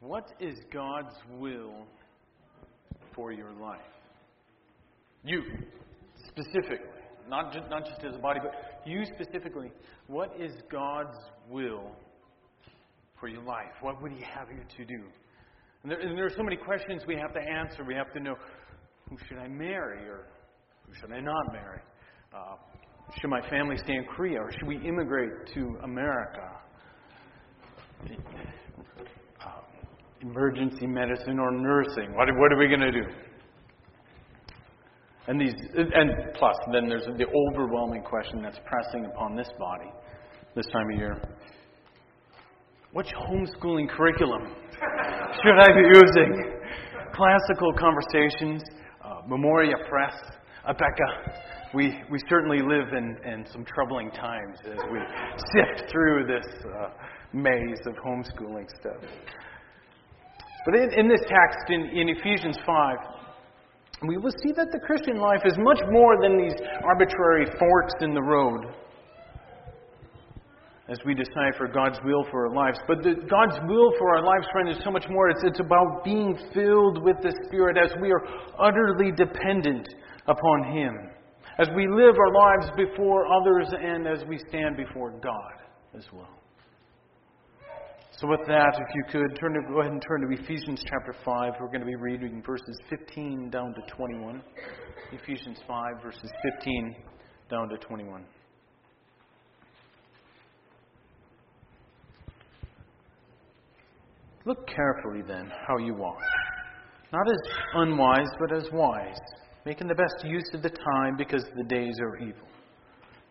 What is God's will for your life? You, specifically. Not just, not just as a body, but you specifically. What is God's will for your life? What would He have you to do? And there, and there are so many questions we have to answer. We have to know who should I marry or who should I not marry? Uh, should my family stay in Korea or should we immigrate to America? Uh, emergency medicine or nursing? What, what are we going to do? And these, and plus, then there's the overwhelming question that's pressing upon this body this time of year. Which homeschooling curriculum should I be using? Classical conversations, uh, Memoria Press, Abeka. We, we certainly live in, in some troubling times as we sift through this uh, maze of homeschooling stuff. But in, in this text, in, in Ephesians 5, we will see that the Christian life is much more than these arbitrary forks in the road as we decipher God's will for our lives. But the, God's will for our lives, friend, is so much more. It's, it's about being filled with the Spirit as we are utterly dependent upon Him, as we live our lives before others, and as we stand before God as well. So, with that, if you could turn to, go ahead and turn to Ephesians chapter 5. We're going to be reading verses 15 down to 21. Ephesians 5, verses 15 down to 21. Look carefully then how you walk, not as unwise, but as wise, making the best use of the time because the days are evil.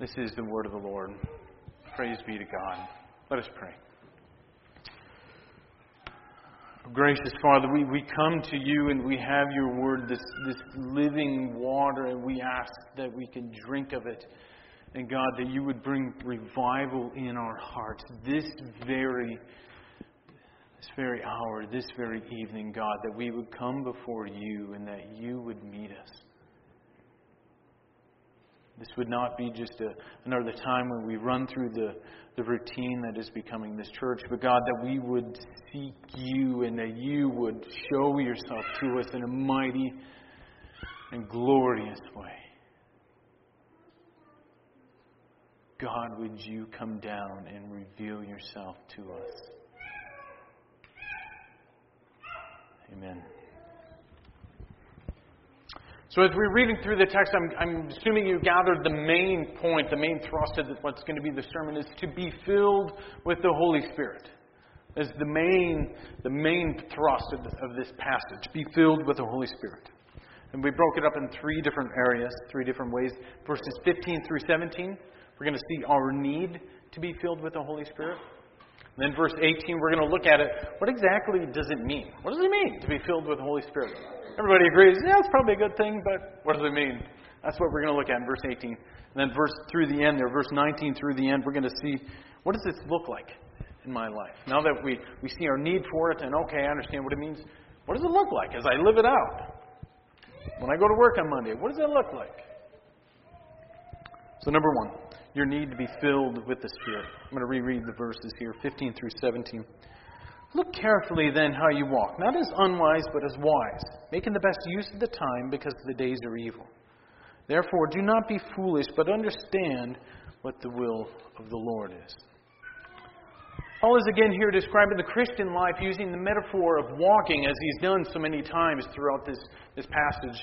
This is the word of the Lord. Praise be to God. Let us pray. Gracious Father, we, we come to you and we have your word, this, this living water, and we ask that we can drink of it. And God, that you would bring revival in our hearts this very, this very hour, this very evening, God, that we would come before you and that you would meet us. This would not be just a, another time when we run through the, the routine that is becoming this church, but God, that we would seek you and that you would show yourself to us in a mighty and glorious way. God, would you come down and reveal yourself to us? Amen. So, as we're reading through the text, I'm, I'm, assuming you gathered the main point, the main thrust of what's going to be the sermon is to be filled with the Holy Spirit. Is the main, the main thrust of, of this passage. Be filled with the Holy Spirit. And we broke it up in three different areas, three different ways. Verses 15 through 17, we're going to see our need to be filled with the Holy Spirit. And then verse 18, we're going to look at it. What exactly does it mean? What does it mean to be filled with the Holy Spirit? Everybody agrees, yeah, it's probably a good thing, but what does it mean? That's what we're going to look at in verse 18. And then verse through the end there, verse 19 through the end, we're going to see what does this look like in my life? Now that we, we see our need for it and okay, I understand what it means, what does it look like as I live it out? When I go to work on Monday, what does it look like? So number one, your need to be filled with the Spirit. I'm going to reread the verses here, 15 through 17. Look carefully then how you walk, not as unwise, but as wise, making the best use of the time because the days are evil. Therefore, do not be foolish, but understand what the will of the Lord is. Paul is again here describing the Christian life using the metaphor of walking, as he's done so many times throughout this, this passage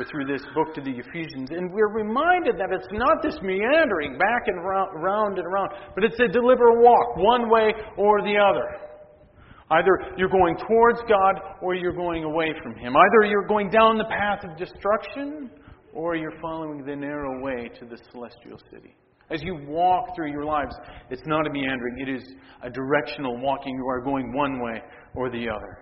or through this book to the Ephesians. And we're reminded that it's not this meandering back and round and around, but it's a deliberate walk, one way or the other. Either you're going towards God or you're going away from Him. Either you're going down the path of destruction or you're following the narrow way to the celestial city. As you walk through your lives, it's not a meandering, it is a directional walking. You are going one way or the other.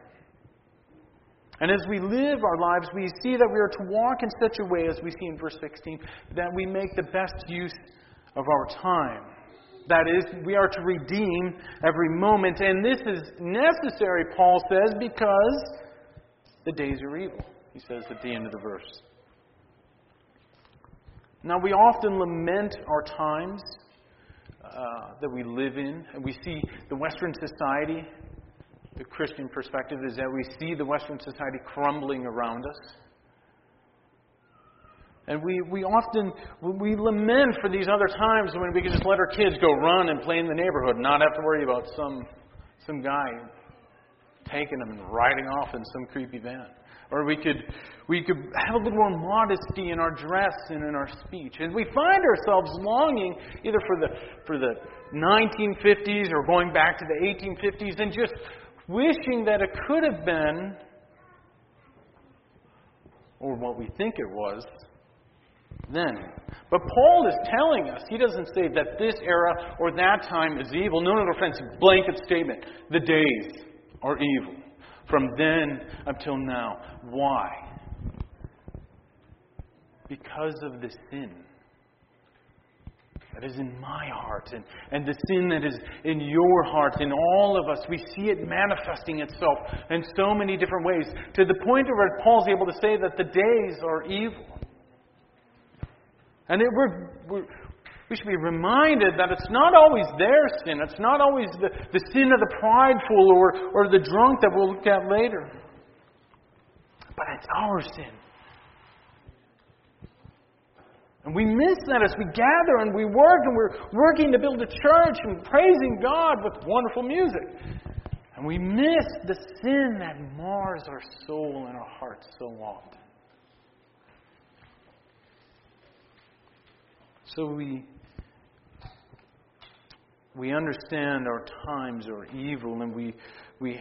And as we live our lives, we see that we are to walk in such a way, as we see in verse 16, that we make the best use of our time. That is, we are to redeem every moment. And this is necessary, Paul says, because the days are evil, he says at the end of the verse. Now, we often lament our times uh, that we live in, and we see the Western society, the Christian perspective is that we see the Western society crumbling around us. And we, we often we lament for these other times when we can just let our kids go run and play in the neighborhood and not have to worry about some some guy taking them and riding off in some creepy van. Or we could we could have a little more modesty in our dress and in our speech. And we find ourselves longing either for the for the 1950s or going back to the 1850s and just wishing that it could have been or what we think it was then. But Paul is telling us, he doesn't say that this era or that time is evil. No, no, no, friends, blanket statement. The days are evil. From then until now. Why? Because of the sin that is in my heart and, and the sin that is in your heart, in all of us. We see it manifesting itself in so many different ways to the point where Paul's able to say that the days are evil. And it, we're, we're, we should be reminded that it's not always their sin. It's not always the, the sin of the prideful or, or the drunk that we'll look at later. But it's our sin. And we miss that as we gather and we work and we're working to build a church and praising God with wonderful music. And we miss the sin that mars our soul and our hearts so often. So we we understand our times are evil, and we we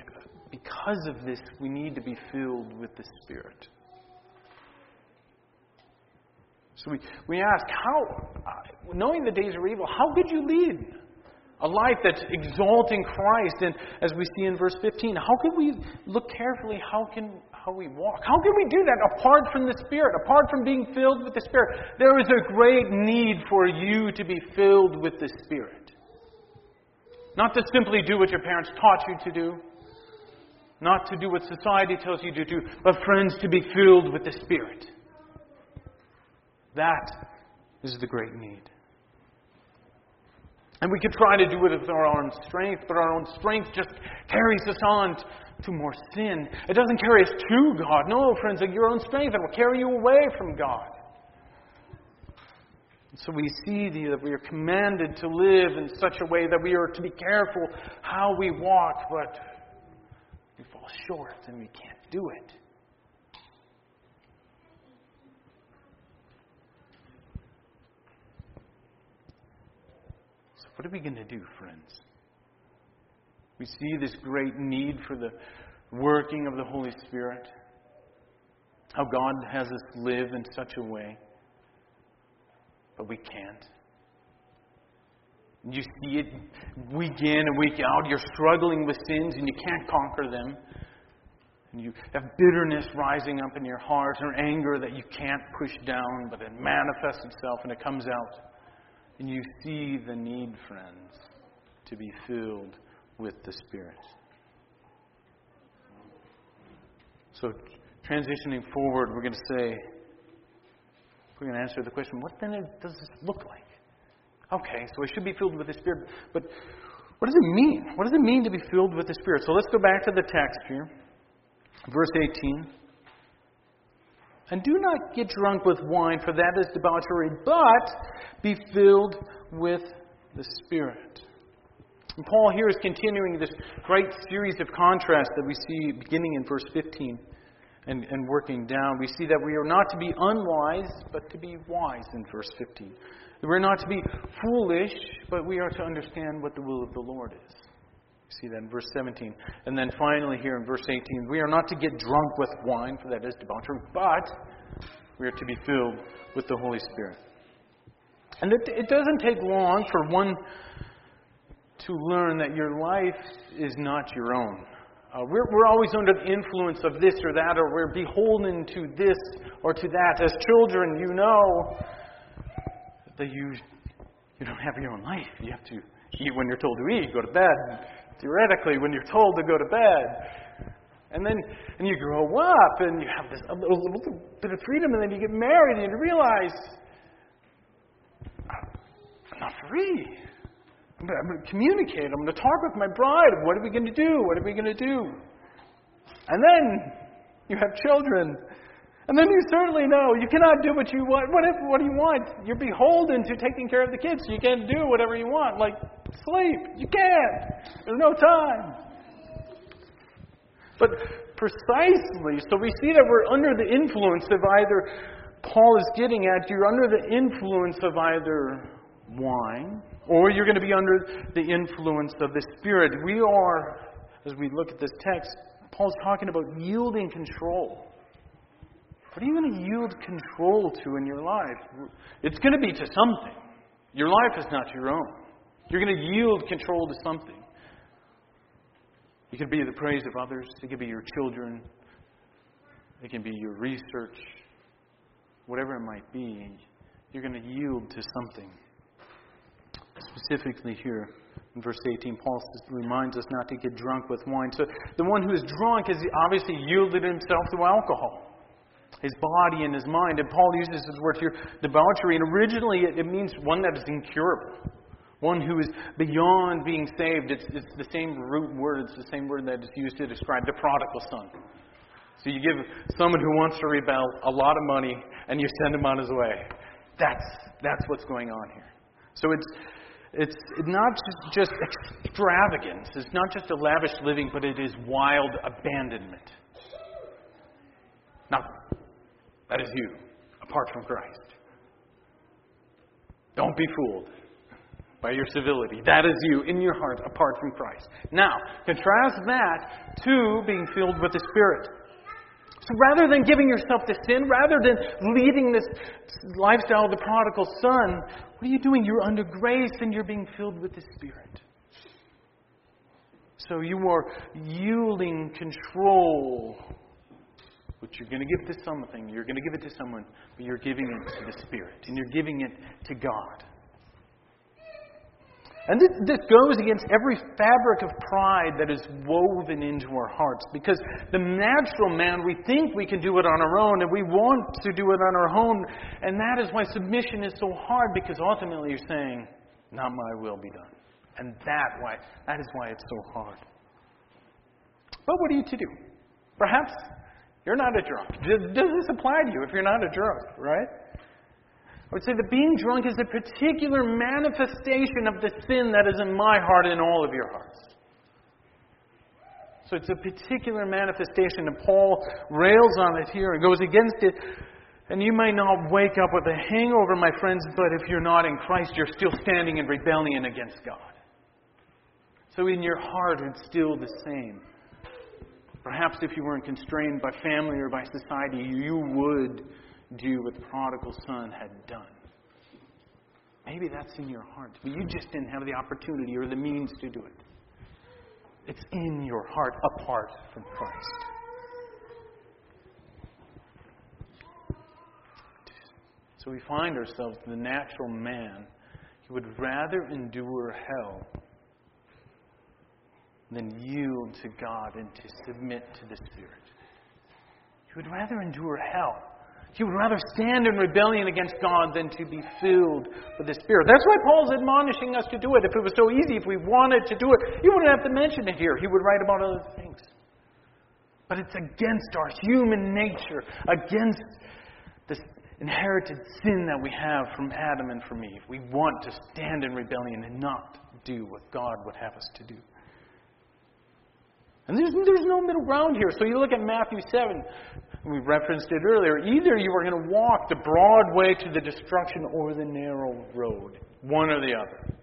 because of this we need to be filled with the Spirit. So we, we ask, how, uh, knowing the days are evil, how could you lead a life that's exalting Christ? And as we see in verse 15, how can we look carefully? How can, how we walk. How can we do that apart from the Spirit, apart from being filled with the Spirit? There is a great need for you to be filled with the Spirit. Not to simply do what your parents taught you to do, not to do what society tells you to do, but, friends, to be filled with the Spirit. That is the great need. And we could try to do it with our own strength, but our own strength just carries us on to more sin. It doesn't carry us to God. No, friends, your own strength, it will carry you away from God. So we see that we are commanded to live in such a way that we are to be careful how we walk, but we fall short and we can't do it. What are we going to do, friends? We see this great need for the working of the Holy Spirit. How God has us live in such a way, but we can't. You see it week in and week out. You're struggling with sins and you can't conquer them. And you have bitterness rising up in your heart or anger that you can't push down, but it manifests itself and it comes out. And you see the need, friends, to be filled with the Spirit. So, transitioning forward, we're going to say, we're going to answer the question what then does this look like? Okay, so we should be filled with the Spirit, but what does it mean? What does it mean to be filled with the Spirit? So let's go back to the text here. Verse 18. And do not get drunk with wine, for that is debauchery, but be filled with the Spirit. And Paul here is continuing this great series of contrasts that we see beginning in verse 15 and, and working down. We see that we are not to be unwise, but to be wise in verse 15. We're not to be foolish, but we are to understand what the will of the Lord is. See that in verse 17. And then finally, here in verse 18, we are not to get drunk with wine, for that is debauchery, but we are to be filled with the Holy Spirit. And it, it doesn't take long for one to learn that your life is not your own. Uh, we're, we're always under the influence of this or that, or we're beholden to this or to that. As children, you know that you, you don't have your own life. You have to eat when you're told to eat, go to bed, theoretically, when you're told to go to bed. And then and you grow up and you have this a little, little bit of freedom, and then you get married and you realize I'm not free. I'm going to communicate. I'm going to talk with my bride. What are we going to do? What are we going to do? And then you have children. And then you certainly know you cannot do what you want. What, if, what do you want? You're beholden to taking care of the kids. So you can't do whatever you want. Like sleep. You can't. There's no time. But precisely, so we see that we're under the influence of either, Paul is getting at, you're under the influence of either wine or you're going to be under the influence of the Spirit. We are, as we look at this text, Paul's talking about yielding control. What are you going to yield control to in your life? It's going to be to something. Your life is not your own. You're going to yield control to something. It could be the praise of others, it could be your children, it can be your research, whatever it might be. You're going to yield to something specifically here in verse 18, Paul reminds us not to get drunk with wine. So the one who is drunk has obviously yielded himself to alcohol, his body and his mind. And Paul uses this word here, debauchery, and originally it, means one that is incurable. One who is beyond being saved. It's, it's the same root word, it's the same word that is used to describe the prodigal son. So you give someone who wants to rebel a lot of money and you send him on his way. That's, that's what's going on here. So it's, it's not just extravagance. It's not just a lavish living, but it is wild abandonment. Now, that is you, apart from Christ. Don't be fooled by your civility. That is you in your heart, apart from Christ. Now, contrast that to being filled with the Spirit. So rather than giving yourself to sin, rather than leading this lifestyle of the prodigal son, what are you doing? You're under grace and you're being filled with the Spirit. So you are yielding control, which you're going to give to something. You're going to give it to someone, but you're giving it to the Spirit, and you're giving it to God. And this, this, goes against every fabric of pride that is woven into our hearts. Because the natural man, we think we can do it on our own, and we want to do it on our own. And that is why submission is so hard, because ultimately you're saying, Not my will be done. And that, why, that is why it's so hard. But what are you to do? Perhaps you're not a drunk. Does this apply to you if you're not a drunk, right? I would say that being drunk is a particular manifestation of the sin that is in my heart and in all of your hearts. So it's a particular manifestation, and Paul rails on it here and goes against it. And you may not wake up with a hangover, my friends, but if you're not in Christ, you're still standing in rebellion against God. So in your heart, it's still the same. Perhaps if you weren't constrained by family or by society, you would do what the prodigal son had done. Maybe that's in your heart, but you just didn't have the opportunity or the means to do it. It's in your heart apart from Christ. So we find ourselves, the natural man, he would rather endure hell than yield to God and to submit to the Spirit. He would rather endure hell he would rather stand in rebellion against God than to be filled with the Spirit. That's why Paul's admonishing us to do it. If it was so easy, if we wanted to do it, he wouldn't have to mention it here. He would write about other things. But it's against our human nature, against this inherited sin that we have from Adam and from Eve. We want to stand in rebellion and not do what God would have us to do. And there's, there's no middle ground here. So you look at Matthew 7, we referenced it earlier. Either you are going to walk the broad way to the destruction or the narrow road, one or the other.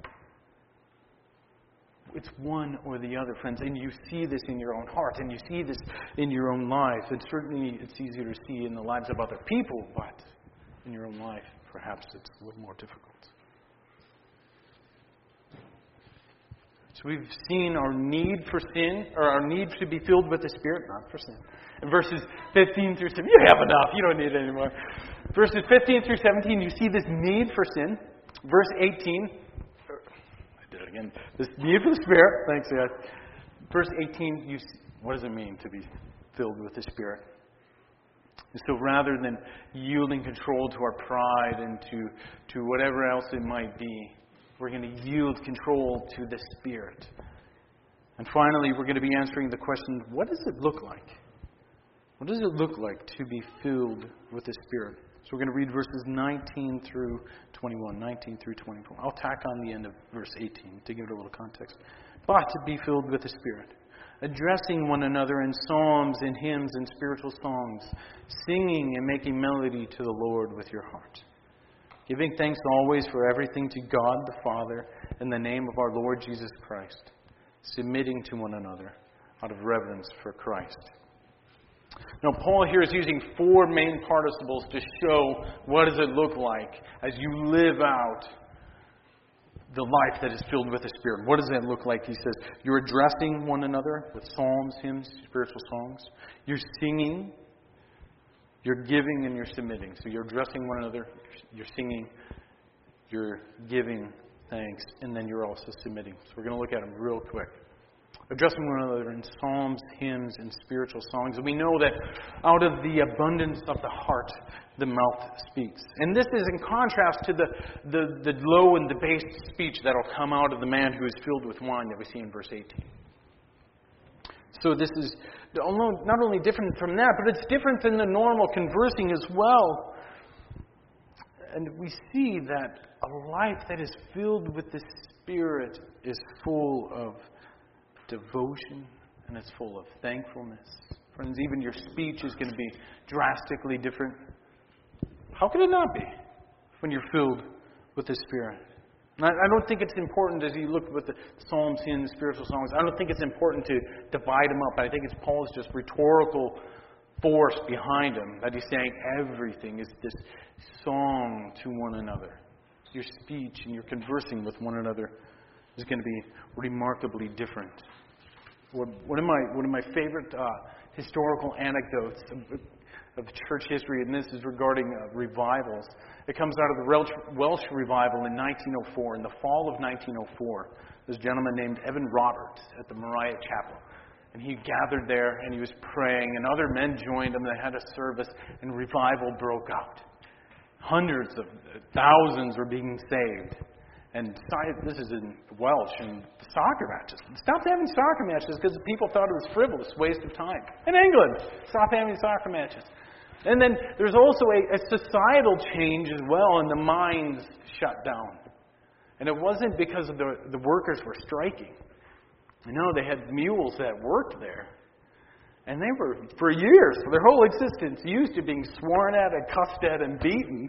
It's one or the other, friends. And you see this in your own heart, and you see this in your own life. And certainly it's easier to see in the lives of other people, but in your own life, perhaps it's a little more difficult. So we've seen our need for sin, or our need to be filled with the Spirit, not for sin. In verses 15 through 17, you have enough, you don't need it anymore. Verses 15 through 17, you see this need for sin. Verse 18, I did it again. This need for the Spirit, thanks. Verse 18, you see, what does it mean to be filled with the Spirit? And so rather than yielding control to our pride and to, to whatever else it might be, we're going to yield control to the Spirit. And finally, we're going to be answering the question what does it look like? What does it look like to be filled with the Spirit? So we're going to read verses 19 through 21. 19 through 24. I'll tack on the end of verse 18 to give it a little context. But to be filled with the Spirit, addressing one another in psalms and hymns and spiritual songs, singing and making melody to the Lord with your heart giving thanks always for everything to God the Father in the name of our Lord Jesus Christ, submitting to one another out of reverence for Christ. Now, Paul here is using four main participles to show what does it look like as you live out the life that is filled with the Spirit. What does that look like? He says, You're addressing one another with psalms, hymns, spiritual songs. You're singing you're giving and you're submitting. So you're addressing one another, you're singing, you're giving thanks, and then you're also submitting. So we're going to look at them real quick. Addressing one another in psalms, hymns, and spiritual songs. And we know that out of the abundance of the heart, the mouth speaks. And this is in contrast to the, the, the low and debased speech that will come out of the man who is filled with wine that we see in verse 18. So this is not only different from that, but it's different than the normal conversing as well. And we see that a life that is filled with the Spirit is full of devotion and it's full of thankfulness. Friends, even your speech is going to be drastically different. How could it not be when you're filled with the Spirit? I don't think it's important as you look with the Psalms, hymns, spiritual songs. I don't think it's important to divide them up. I think it's Paul's just rhetorical force behind them that he's saying everything is this song to one another. Your speech and your conversing with one another is going to be remarkably different. One of my one of my favorite uh, historical anecdotes of church history, and this is regarding uh, revivals. It comes out of the Welsh, revival in 1904. In the fall of 1904, this gentleman named Evan Roberts at the Moriah Chapel. And he gathered there and he was praying, and other men joined him. They had a service, and revival broke out. Hundreds of thousands were being saved. And this is in Welsh and soccer matches. Stopped having soccer matches because people thought it was frivolous, waste of time. In England, stop having soccer matches. And then there's also a, a societal change as well, and the mines shut down. And it wasn't because of the, the workers were striking. You know, they had mules that worked there. And they were, for years, for their whole existence, used to being sworn at and cussed at and beaten.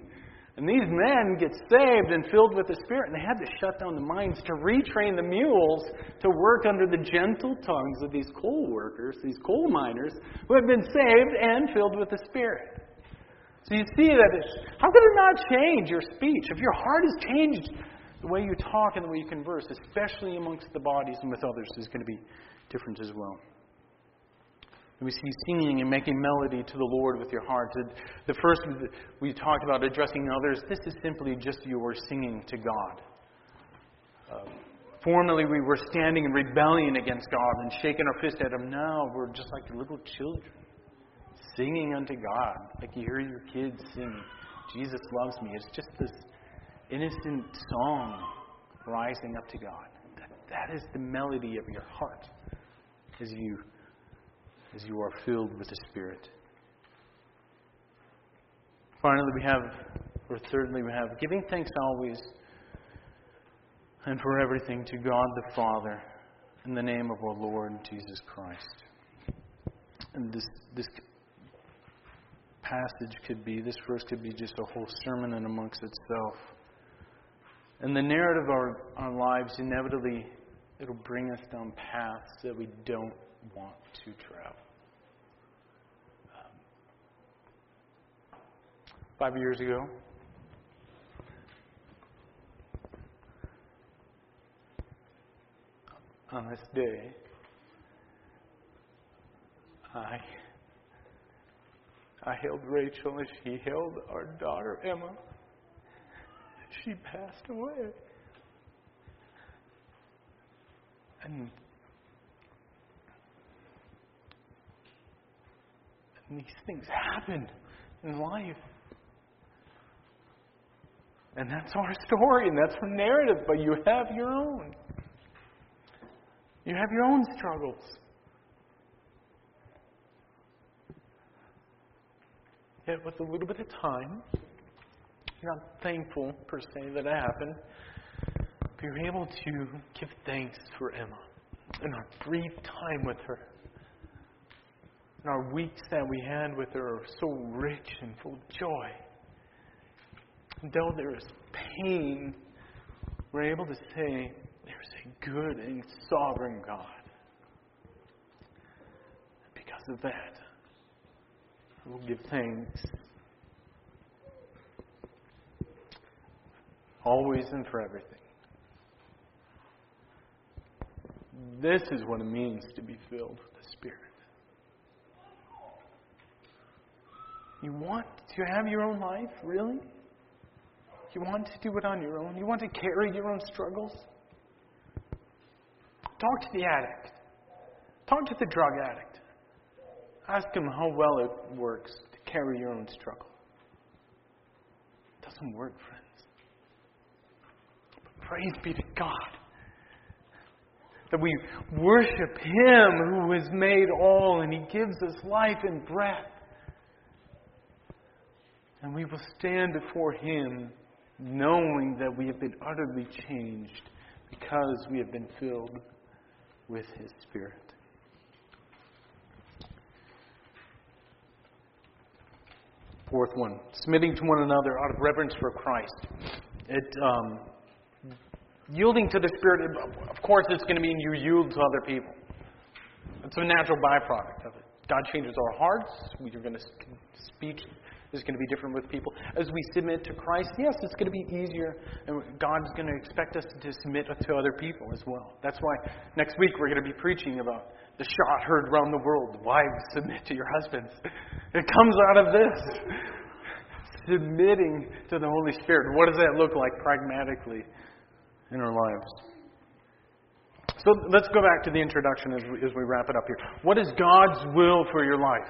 And these men get saved and filled with the Spirit, and they had to shut down the mines to retrain the mules to work under the gentle tongues of these coal workers, these coal miners, who had been saved and filled with the Spirit. So you see that how could it not change your speech? If your heart has changed, the way you talk and the way you converse, especially amongst the bodies and with others, is going to be different as well. We see singing and making melody to the Lord with your heart. The first we talked about addressing others. This is simply just your singing to God. Uh, formerly, we were standing in rebellion against God and shaking our fist at Him. Now we're just like little children, singing unto God, like you hear your kids sing. Jesus loves me. It's just this innocent song rising up to God. That, that is the melody of your heart as you as you are filled with the Spirit. Finally, we have, or thirdly, we have giving thanks always and for everything to God the Father in the name of our Lord Jesus Christ. And this, this passage could be, this verse could be just a whole sermon in amongst itself. And the narrative of our, our lives, inevitably, it'll bring us down paths that we don't want to travel. Five years ago. on this day, I I held Rachel and she held our daughter Emma. She passed away. And, and these things happen in life. And that's our story, and that's our narrative, but you have your own. You have your own struggles. Yet, with a little bit of time, you're not thankful per se that it happened, but you're able to give thanks for Emma and our brief time with her. And our weeks that we had with her are so rich and full of joy. Though there is pain, we're able to say there's a good and sovereign God. And because of that, we'll give thanks always and for everything. This is what it means to be filled with the Spirit. You want to have your own life, really? You want to do it on your own? You want to carry your own struggles? Talk to the addict. Talk to the drug addict. Ask him how well it works to carry your own struggle. It doesn't work, friends. But praise be to God that we worship Him who has made all and He gives us life and breath. And we will stand before Him knowing that we have been utterly changed because we have been filled with His Spirit. Fourth one, submitting to one another out of reverence for Christ. It um, yielding to the Spirit. Of course, it's going to mean you yield to other people. It's a natural byproduct of it. God changes our hearts. We're going to speech is going to be different with people. As we submit to Christ, yes, it's going to be easier, and God's going to expect us to submit to other people as well. That's why next week we're going to be preaching about the shot heard around the world. Wives, submit to your husbands. It comes out of this. Submitting to the Holy Spirit. What does that look like pragmatically in our lives? So let's go back to the introduction as we, as we wrap it up here. What is God's will for your life?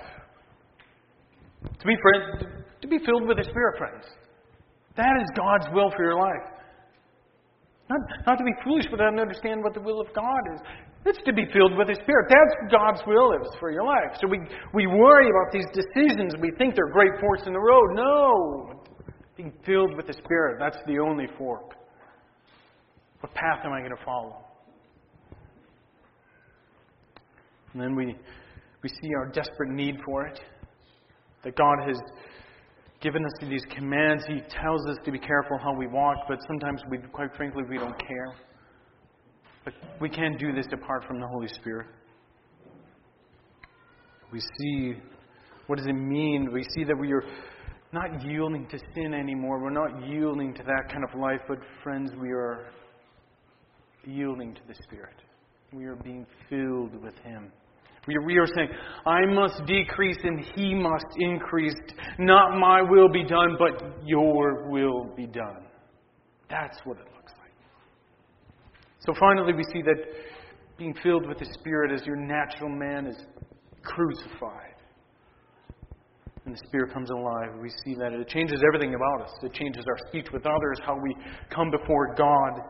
To be, friend, to be filled with the Spirit, friends. That is God's will for your life. Not, not to be foolish, but to understand what the will of God is. It's to be filled with the Spirit. That's God's will is for your life. So we, we worry about these decisions. We think they're great forks in the road. No! Being filled with the Spirit, that's the only fork. What path am I going to follow? And then we, we see our desperate need for it. That God has given us these commands. He tells us to be careful how we walk, but sometimes, we, quite frankly, we don't care. But we can't do this apart from the Holy Spirit. We see what does it mean? We see that we are not yielding to sin anymore. We're not yielding to that kind of life, but friends, we are yielding to the Spirit. We are being filled with Him. We, are saying, I must decrease and He must increase. Not my will be done, but your will be done. That's what it looks like. So finally, we see that being filled with the Spirit as your natural man is crucified. And the Spirit comes alive. We see that it changes everything about us. It changes our speech with others, how we come before God.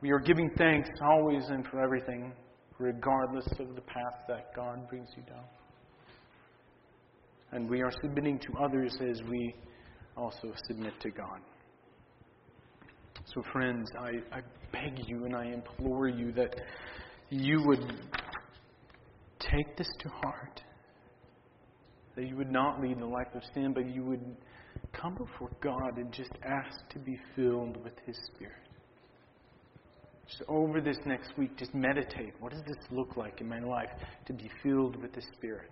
We are giving thanks always and for everything regardless of the path that God brings you down. And we are submitting to others as we also submit to God. So, friends, I, I beg you and I implore you that you would take this to heart. That you would not lead the life of sin, but you would come before God and just ask to be filled with His Spirit. Just over this next week, just meditate. What does this look like in my life to be filled with the Spirit?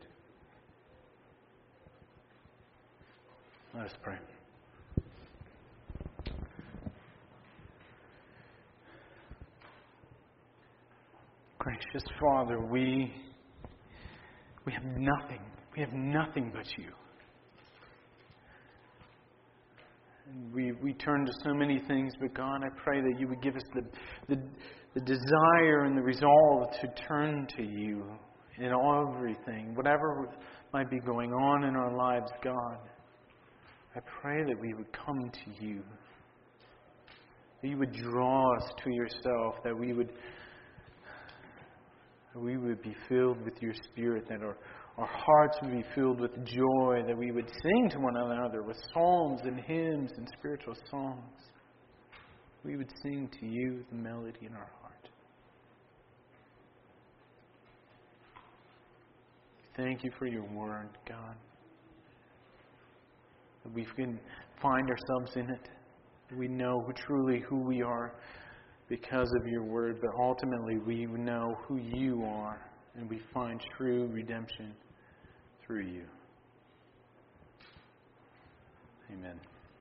Let us pray. Gracious Father, we, we have nothing. We have nothing but you. And we, we turn to so many things, but God, I pray that you would give us the, the, the desire and the resolve to turn to you in everything, whatever might be going on in our lives, God. I pray that we would come to you, that you would draw us to yourself, that we would, that we would be filled with your Spirit, that our, our hearts would be filled with joy, that we would sing to one another with psalms and hymns and spiritual songs. We would sing to you the melody in our heart. Thank you for your word, God. That we can find ourselves in it. We know truly who we are because of your word, but ultimately we know who you are and we find true redemption through you. Amen.